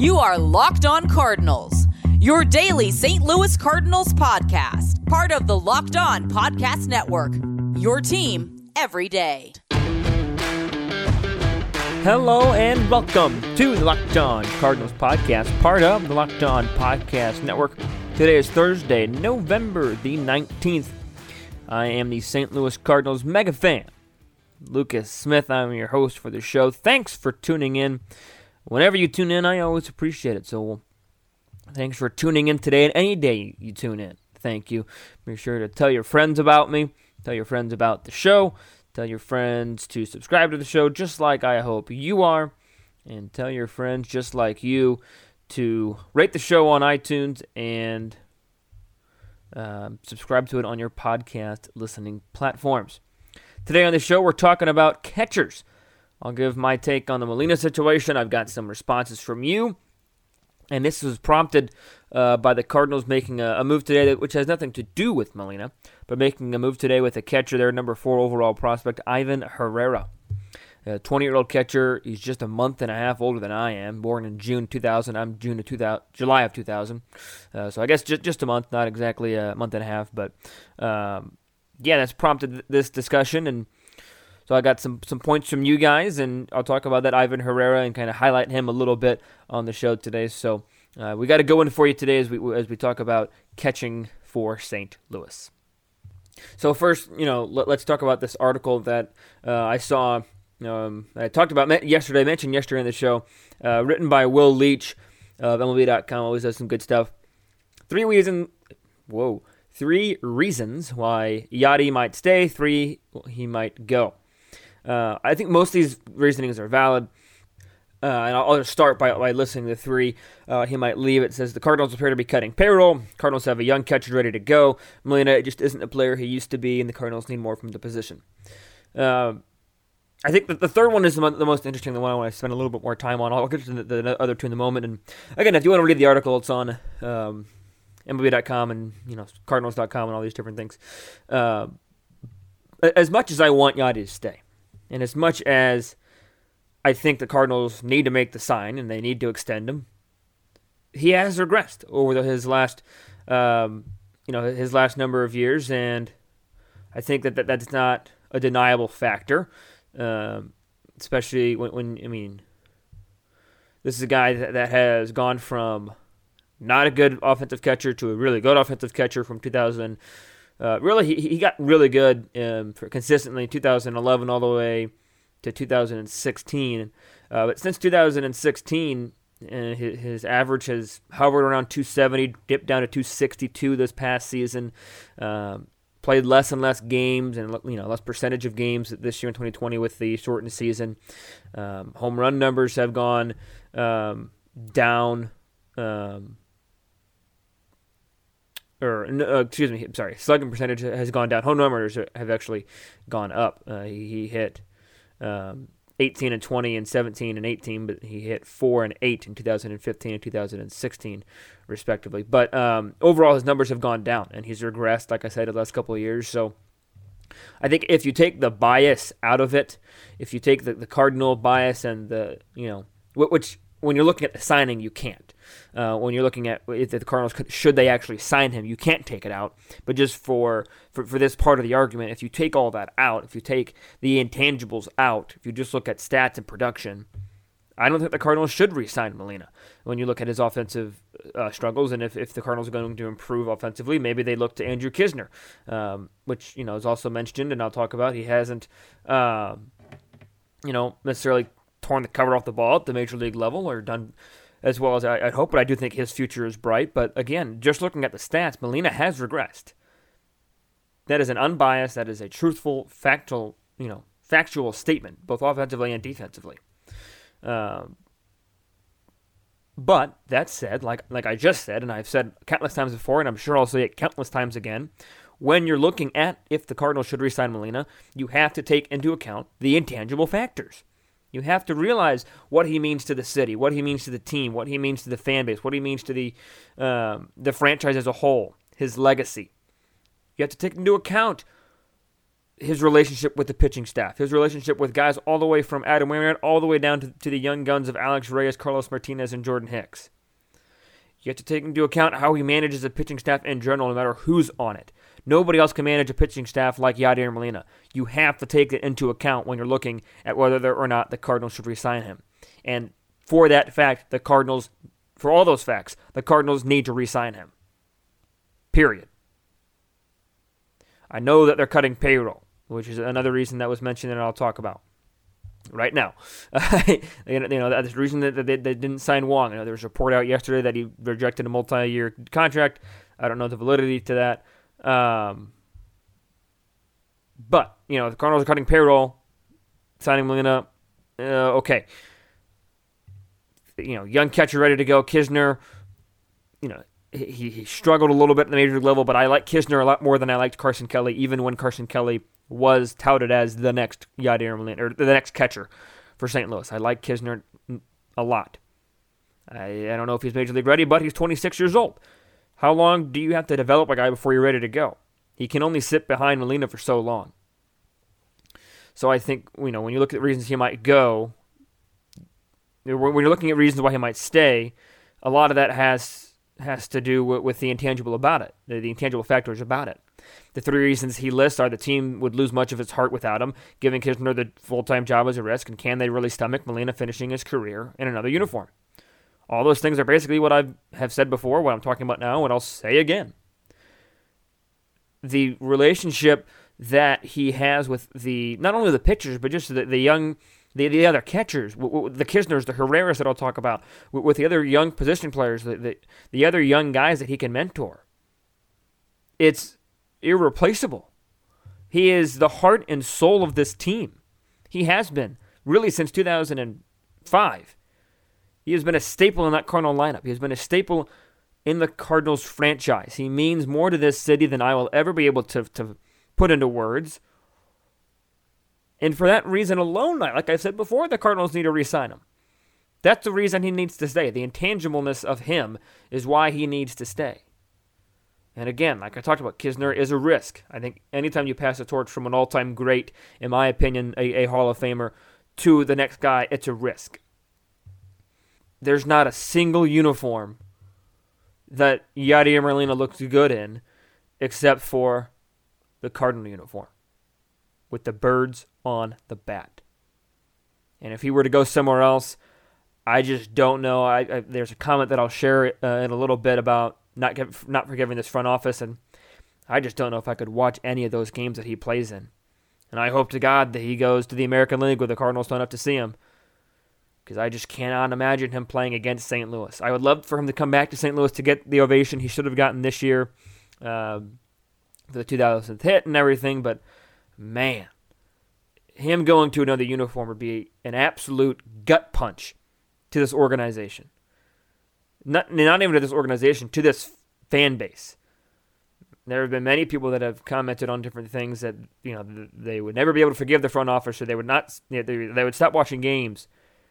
You are Locked On Cardinals, your daily St. Louis Cardinals podcast, part of the Locked On Podcast Network. Your team every day. Hello and welcome to the Locked On Cardinals podcast, part of the Locked On Podcast Network. Today is Thursday, November the 19th. I am the St. Louis Cardinals mega fan, Lucas Smith. I'm your host for the show. Thanks for tuning in. Whenever you tune in, I always appreciate it. So, thanks for tuning in today and any day you tune in. Thank you. Be sure to tell your friends about me, tell your friends about the show, tell your friends to subscribe to the show just like I hope you are, and tell your friends just like you to rate the show on iTunes and um, subscribe to it on your podcast listening platforms. Today on the show, we're talking about catchers. I'll give my take on the Molina situation. I've got some responses from you. And this was prompted uh, by the Cardinals making a, a, move today, that, which has nothing to do with Molina, but making a move today with a catcher, their number four overall prospect, Ivan Herrera. A 20 year old catcher. He's just a month and a half older than I am. Born in June 2000. I'm June of 2000, July of 2000. Uh, so I guess just just a month, not exactly a month and a half. But um, yeah, that's prompted this discussion, and so I got some some points from you guys, and I'll talk about that Ivan Herrera and kind of highlight him a little bit on the show today. So uh, we got to go in for you today as we as we talk about catching for St. Louis. So first, you know, let, us talk about this article that uh, I saw um, I talked about yesterday, mentioned yesterday in the show, uh, written by Will Leitch of MLB.com. Always does some good stuff. Three reasons, whoa, three reasons why Yadi might stay. Three he might go. Uh, I think most of these reasonings are valid. Uh, and I'll, just start by, by listing the three. Uh, he might leave. It says the Cardinals appear to be cutting payroll. Cardinals have a young catcher ready to go. Molina just isn't the player he used to be, and the Cardinals need more from the position. Uh, I think the third one is the, most interesting, the one I want to spend a little bit more time on. I'll get to the, the other two in a moment. And again, if you want to read the article, it's on um, MLB.com and you know Cardinals.com and all these different things. Uh, as much as I want Yadi to stay, and as much as I think the Cardinals need to make the sign and they need to extend him, he has regressed over the, his last, um, you know, his last number of years, and I think that, that that's not a deniable factor. Um, especially when, when, I mean, this is a guy that, that has gone from not a good offensive catcher to a really good offensive catcher from 2000. Uh, really, he, he got really good um, consistently 2011 all the way to 2016. Uh, but since 2016, uh, his, his, average has hovered around 270, dipped down to 262 this past season. Um, played less and less games and you know less percentage of games this year in 2020 with the shortened season. Um, home run numbers have gone um, down. Um, or uh, excuse me, sorry, slugging percentage has gone down. Home run numbers have actually gone up. Uh, he, he, hit um, 18 and 20 and 17 and 18, but he hit 4 and 8 in 2015 and 2016, respectively. But um, overall, his numbers have gone down, and he's regressed, like I said, the last couple of years. So I think if you take the bias out of it, if you take the, the cardinal bias and the, you know, which when you're looking at the signing, you can't. Uh, when you're looking at if the Cardinals could, should they actually sign him, you can't take it out. But just for, for for this part of the argument, if you take all that out, if you take the intangibles out, if you just look at stats and production, I don't think the Cardinals should re-sign Molina. When you look at his offensive uh, struggles, and if, if the Cardinals are going to improve offensively, maybe they look to Andrew Knizner, um, which you know is also mentioned, and I'll talk about. He hasn't, uh, you know, necessarily torn the cover off the ball at the major league level or done as well as I, would hope, but I do think his future is bright. But again, just looking at the stats, Molina has regressed. That is an unbiased, that is a truthful, factual, you know, factual statement, both offensively and defensively. Um, but that said, like like I just said, and I've said countless times before, and I'm sure I'll say it countless times again, when you're looking at if the Cardinals should resign Molina, you have to take into account the intangible factors. You have to realize what he means to the city, what he means to the team, what he means to the fan base, what he means to the um, the franchise as a whole, his legacy. You have to take into account his relationship with the pitching staff, his relationship with guys all the way from Adam Wainwright all the way down to, to the young guns of Alex Reyes, Carlos Martinez, and Jordan Hicks. You have to take into account how he manages the pitching staff in general, no matter who's on it. Nobody else can manage a pitching staff like Yadier Molina. You have to take it into account when you're looking at whether or not the Cardinals should resign him. And for that fact, the Cardinals, for all those facts, the Cardinals need to resign him. Period. I know that they're cutting payroll, which is another reason that was mentioned and I'll talk about right now. you know, that's the reason that they, they didn't sign Wong. You know, there was a report out yesterday that he rejected a multi-year contract. I don't know the validity to that. Um, but, you know, the Cardinals are cutting payroll, signing Molina. Uh, okay. You know, young catcher ready to go. Knizner, you know, he, he struggled a little bit in the major league level, but I like Knizner a lot more than I liked Carson Kelly, even when Carson Kelly was touted as the next Yadier Molina, or the next catcher for St. Louis. I like Knizner a lot. I, I don't know if he's major league ready, but he's 26 years old. How long do you have to develop a guy before you're ready to go? He can only sit behind Molina for so long. So I think, you know, when you look at reasons he might go, when you're looking at reasons why he might stay, a lot of that has has to do with, with the intangible about it, the, the intangible factors about it. The three reasons he lists are the team would lose much of its heart without him, giving Knizner the full time job as a risk, and can they really stomach Molina finishing his career in another uniform? All those things are basically what I have said before, what I'm talking about now, and I'll say again. The relationship that he has with the not only the pitchers but just the, the young the, the other catchers, the Knizners, the Herreras that I'll talk about, with the other young position players, the, the, the other young guys that he can mentor. It's irreplaceable. He is the heart and soul of this team. He has been, really, since 2005. He has been a staple in that Cardinal lineup. He has been a staple in the Cardinals franchise. He means more to this city than I will ever be able to, to put into words. And for that reason alone, like I said before, the Cardinals need to re sign him. That's the reason he needs to stay. The intangibleness of him is why he needs to stay. And again, like I talked about, Knizner is a risk. I think anytime you pass a torch from an all time great, in my opinion, a, a Hall of Famer, to the next guy, it's a risk there's not a single uniform that Yadier Molina looks good in except for the Cardinal uniform with the birds on the bat. And if he were to go somewhere else, I just don't know. I, I there's a comment that I'll share uh, in a little bit about not give, not forgiving this front office, and I just don't know if I could watch any of those games that he plays in. And I hope to God that he goes to the American League where the Cardinals don't have to see him because I just cannot imagine him playing against St. Louis. I would love for him to come back to St. Louis to get the ovation he should have gotten this year uh, for the 2000th hit and everything, but man, him going to another uniform would be an absolute gut punch to this organization. Not, not even to this organization, to this fan base. There have been many people that have commented on different things that you know they would never be able to forgive the front office, or they would not. they, they would stop watching games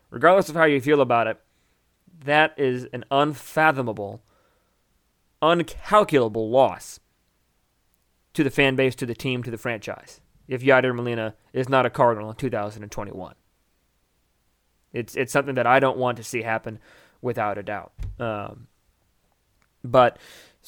regardless of how you feel about it, that is an unfathomable, uncalculable loss to the fan base, to the team, to the franchise. If Yadier Molina is not a Cardinal in 2021, it's it's something that I don't want to see happen without a doubt. Um, but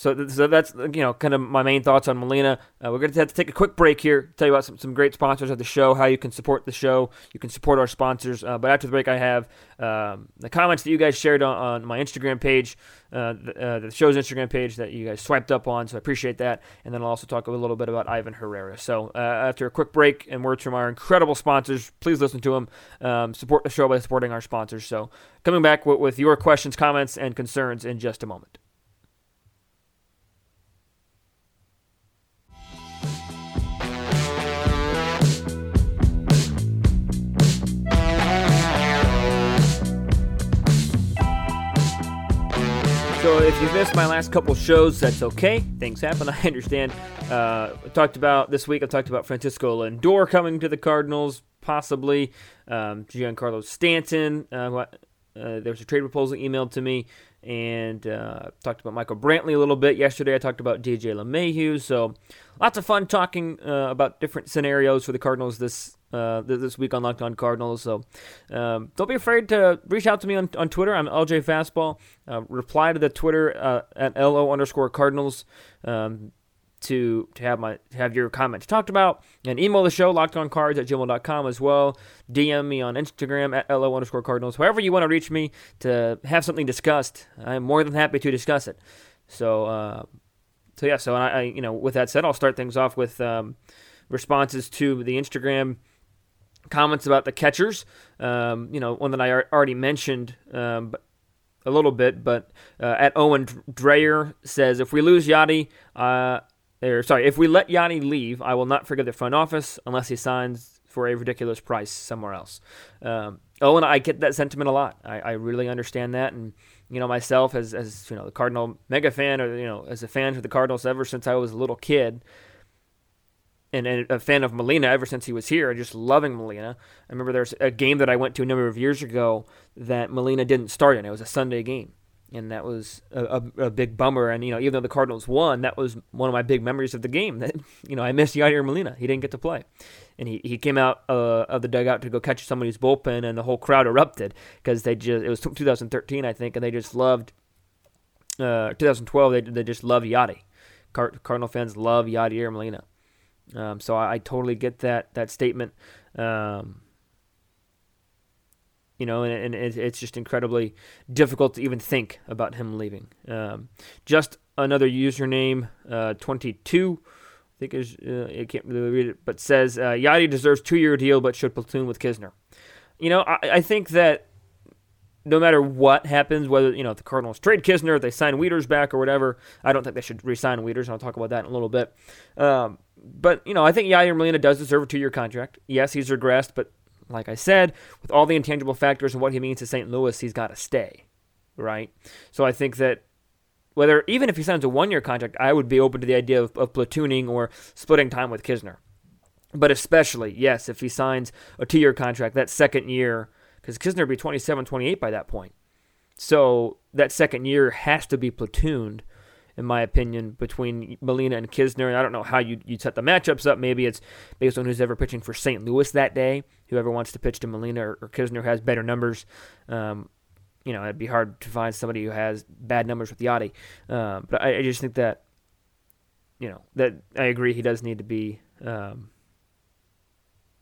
so, so that's you know kind of my main thoughts on Molina. Uh, we're going to have to take a quick break here. Tell you about some, some great sponsors of the show. How you can support the show. You can support our sponsors. Uh, but after the break, I have um, the comments that you guys shared on, on my Instagram page, uh, the, uh, the, show's Instagram page that you guys swiped up on. So I appreciate that. And then I'll also talk a little bit about Ivan Herrera. So uh, after a quick break and words from our incredible sponsors, please listen to them. Um, support the show by supporting our sponsors. So coming back with, with your questions, comments, and concerns in just a moment. So if you missed my last couple shows, that's okay. Things happen. I understand. Uh, I talked about this week. I talked about Francisco Lindor coming to the Cardinals, possibly um, Giancarlo Stanton. Uh, uh, there was a trade proposal emailed to me, and uh, talked about Michael Brantley a little bit yesterday. I talked about DJ LeMahieu, so lots of fun talking uh, about different scenarios for the Cardinals this uh, this week on Locked On Cardinals. So um, don't be afraid to reach out to me on, on Twitter. I'm LJ Fastball. Uh, reply to the Twitter uh, at LO underscore Cardinals. Um, to to have my to have your comments talked about and email the show lockedoncards at gmail.com as well dm me on instagram at lo underscore cardinals however you want to reach me to have something discussed i'm more than happy to discuss it so uh, so yeah so I, I, you know with that said i'll start things off with um, responses to the instagram comments about the catchers um, you know one that i already mentioned um, a little bit, but uh, at Owen Dreyer says, if we lose Yadi, uh, or sorry, if we let Yadi leave, I will not forgive the front office unless he signs for a ridiculous price somewhere else. Um, and I get that sentiment a lot. I, I really understand that, and you know myself as as you know the Cardinal mega fan, or you know as a fan of the Cardinals ever since I was a little kid. And, and a fan of Molina ever since he was here, just loving Molina. I remember there's a game that I went to a number of years ago that Molina didn't start in. It was a Sunday game and that was a, a, a, big bummer. And you know, even though the Cardinals won, that was one of my big memories of the game. That you know, I missed Yadier Molina; he didn't get to play, and he, he came out uh, of the dugout to go catch somebody's bullpen, and the whole crowd erupted because they just it was 2013, I think, and they just loved. Uh, 2012, they they just loved Yadi. Car- Cardinal fans love Yadier Molina. Um, so I, I, totally get that that statement. Um, you know, and, and it's just incredibly difficult to even think about him leaving. Um, just another username, uh, 22, I think is, uh, I can't really read it, but says, uh, Yadi deserves two-year deal, but should platoon with Knizner. You know, I, I think that no matter what happens, whether you know the Cardinals trade Knizner, they sign Wieters back or whatever, I don't think they should re-sign Wieters. I'll talk about that in a little bit. Um, but you know, I think Yadier Molina does deserve a two-year contract. Yes, he's regressed, but like I said, with all the intangible factors and what he means to St. Louis, he's got to stay, right? So I think that whether even if he signs a one-year contract, I would be open to the idea of, of platooning or splitting time with Knizner. But especially, yes, if he signs a two-year contract, that second year, because Knizner would be 27, 28 by that point. So that second year has to be platooned in my opinion, between Molina and Knizner. And I don't know how you you set the matchups up. Maybe it's based on who's ever pitching for St. Louis that day. Whoever wants to pitch to Molina or, or Knizner has better numbers. Um, you know, it'd be hard to find somebody who has bad numbers with Yadi. Uh, but I, I, just think that, you know, that I agree he does need to be um,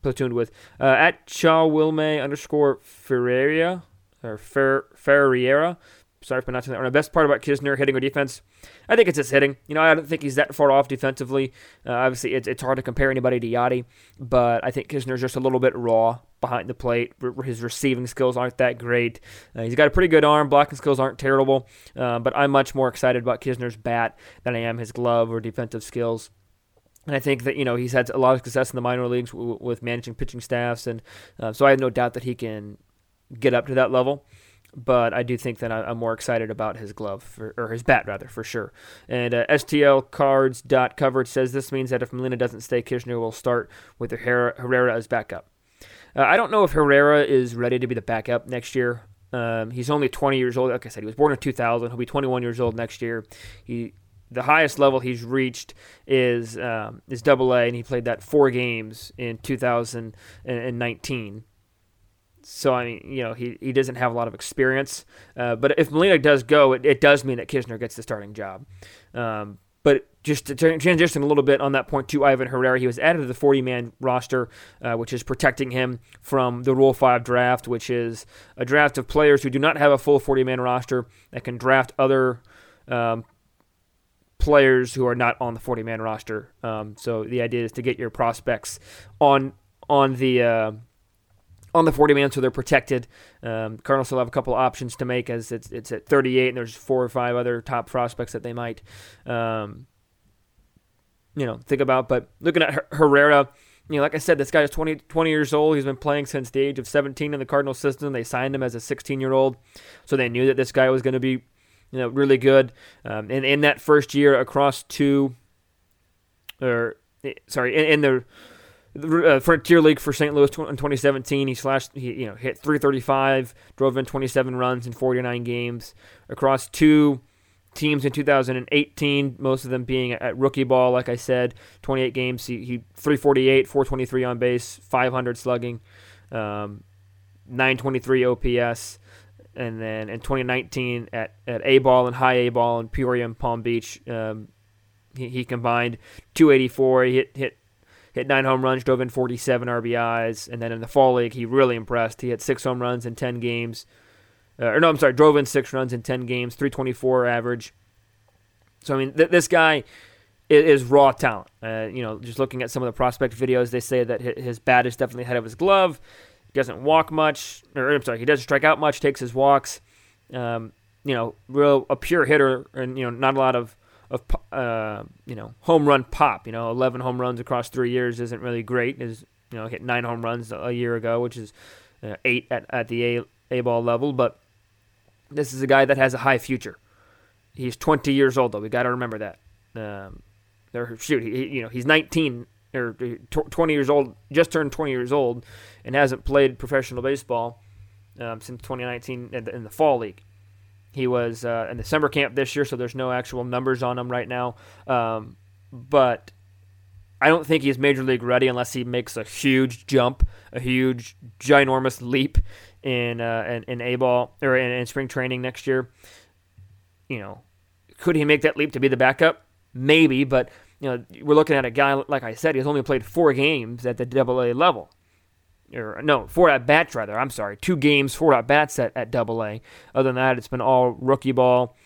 platooned with. Uh, at Shaw Wilme underscore Ferreira or Fer, Ferreira sorry for pronouncing that wrong. The best part about Knizner hitting or defense, I think it's his hitting. You know, I don't think he's that far off defensively. Uh, obviously, it's, it's hard to compare anybody to Yadi, but I think Knizner's just a little bit raw behind the plate. His receiving skills aren't that great. Uh, he's got a pretty good arm. Blocking skills aren't terrible, uh, but I'm much more excited about Knizner's bat than I am his glove or defensive skills. And I think that you know he's had a lot of success in the minor leagues w- with managing pitching staffs, and uh, so I have no doubt that he can get up to that level but I do think that I'm more excited about his glove, for, or his bat rather, for sure. And uh, STLcards.coverage says this means that if Molina doesn't stay, Knizner will start with Herrera, Herrera as backup. Uh, I don't know if Herrera is ready to be the backup next year. Um, he's only 20 years old. Like I said, he was born in 2000. He'll be 21 years old next year. He the highest level he's reached is um, is Double A, and he played that four games in 2019. So I mean, you know, he, he doesn't have a lot of experience. Uh, but if Molina does go, it, it does mean that Knizner gets the starting job. Um, but just to transition a little bit on that point to Ivan Herrera, he was added to the 40 man roster, uh, which is protecting him from the Rule 5 draft, which is a draft of players who do not have a full 40 man roster that can draft other um, players who are not on the 40 man roster. Um, so the idea is to get your prospects on on the uh, on the 40 man, so they're protected. Um, Cardinals still have a couple options to make as it's it's at 38, and there's four or five other top prospects that they might, um, you know, think about. But looking at Herrera, you know, like I said, this guy is 20, 20 years old. He's been playing since the age of 17 in the Cardinal system. They signed him as a 16 year old, so they knew that this guy was going to be, you know, really good. Um, and in that first year, across two, or eh, sorry, in, in the uh, Frontier League for St. Louis in 2017. He slashed, he you know hit 335, drove in 27 runs in 49 games across two teams in 2018. Most of them being at rookie ball, like I said, 28 games. He, he 348, 423 on base, 500 slugging, um, 923 OPS. And then in 2019 at, at A ball and high A ball in Peoria and Palm Beach, um, he, he combined 284. He hit hit hit nine home runs, drove in 47 RBIs, and then in the fall league, he really impressed. He had six home runs in 10 games. Uh, or no, I'm sorry, drove in six runs in 10 games, 324 average. So I mean, th- this guy is, is raw talent. Uh, you know, just looking at some of the prospect videos, they say that his bat is definitely ahead of his glove. He doesn't walk much, or I'm sorry, he doesn't strike out much, takes his walks. Um, you know, real a pure hitter, and you know, not a lot of of uh, you know home run pop. You know, 11 home runs across three years isn't really great. Is you know hit nine home runs a year ago, which is uh, eight at, at the A A ball level. But this is a guy that has a high future. He's 20 years old though. We got to remember that. Um, shoot, he, you know he's 19 or 20 years old, just turned 20 years old, and hasn't played professional baseball um, since 2019 in the, fall league. He was uh, in the summer camp this year, so there's no actual numbers on him right now. Um, but I don't think he's major league ready unless he makes a huge jump, a huge, ginormous leap in uh, in, in A ball or in, in spring training next year. You know, could he make that leap to be the backup? Maybe, but you know, we're looking at a guy like I said, he's only played four games at the Double A level or no, four at bats rather. I'm sorry, two games, four at bats at, at Double A. Other than that, it's been all rookie ball,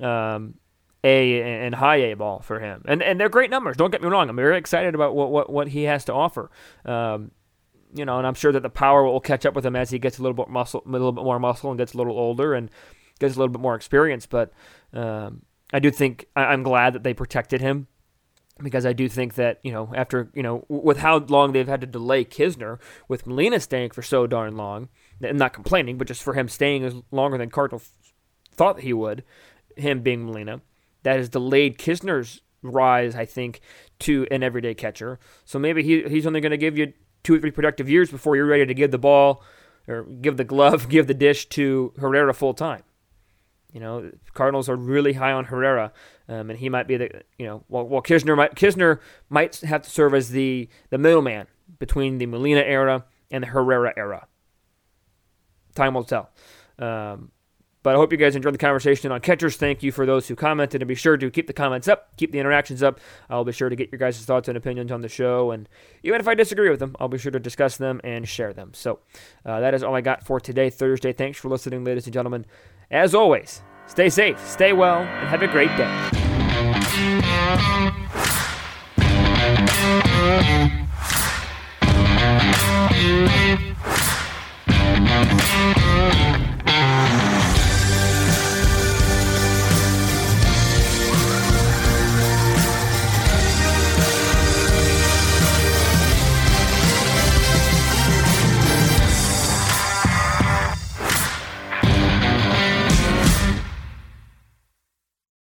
um, A and high A ball for him, and and they're great numbers. Don't get me wrong. I'm very excited about what what, what he has to offer. Um, you know, and I'm sure that the power will catch up with him as he gets a little bit muscle, a little bit more muscle, and gets a little older and gets a little bit more experience. But um, I do think I, I'm glad that they protected him because I do think that you know after you know with how long they've had to delay Knizner with Molina staying for so darn long, and not complaining, but just for him staying longer than Cardinal thought he would, him being Molina, that has delayed Knizner's rise, I think, to an everyday catcher. So maybe he he's only going to give you two or three productive years before you're ready to give the ball or give the glove, give the dish to Herrera full time. You know, Cardinals are really high on Herrera, um, and he might be the you know well, well Knizner might Knizner might have to serve as the the middleman between the Molina era and the Herrera era. Time will tell. Um, but I hope you guys enjoyed the conversation on catchers. Thank you for those who commented, and be sure to keep the comments up, keep the interactions up. I'll be sure to get your guys' thoughts and opinions on the show, and even if I disagree with them, I'll be sure to discuss them and share them. So uh, that is all I got for today, Thursday. Thanks for listening, ladies and gentlemen. As always, stay safe, stay well, and have a great day.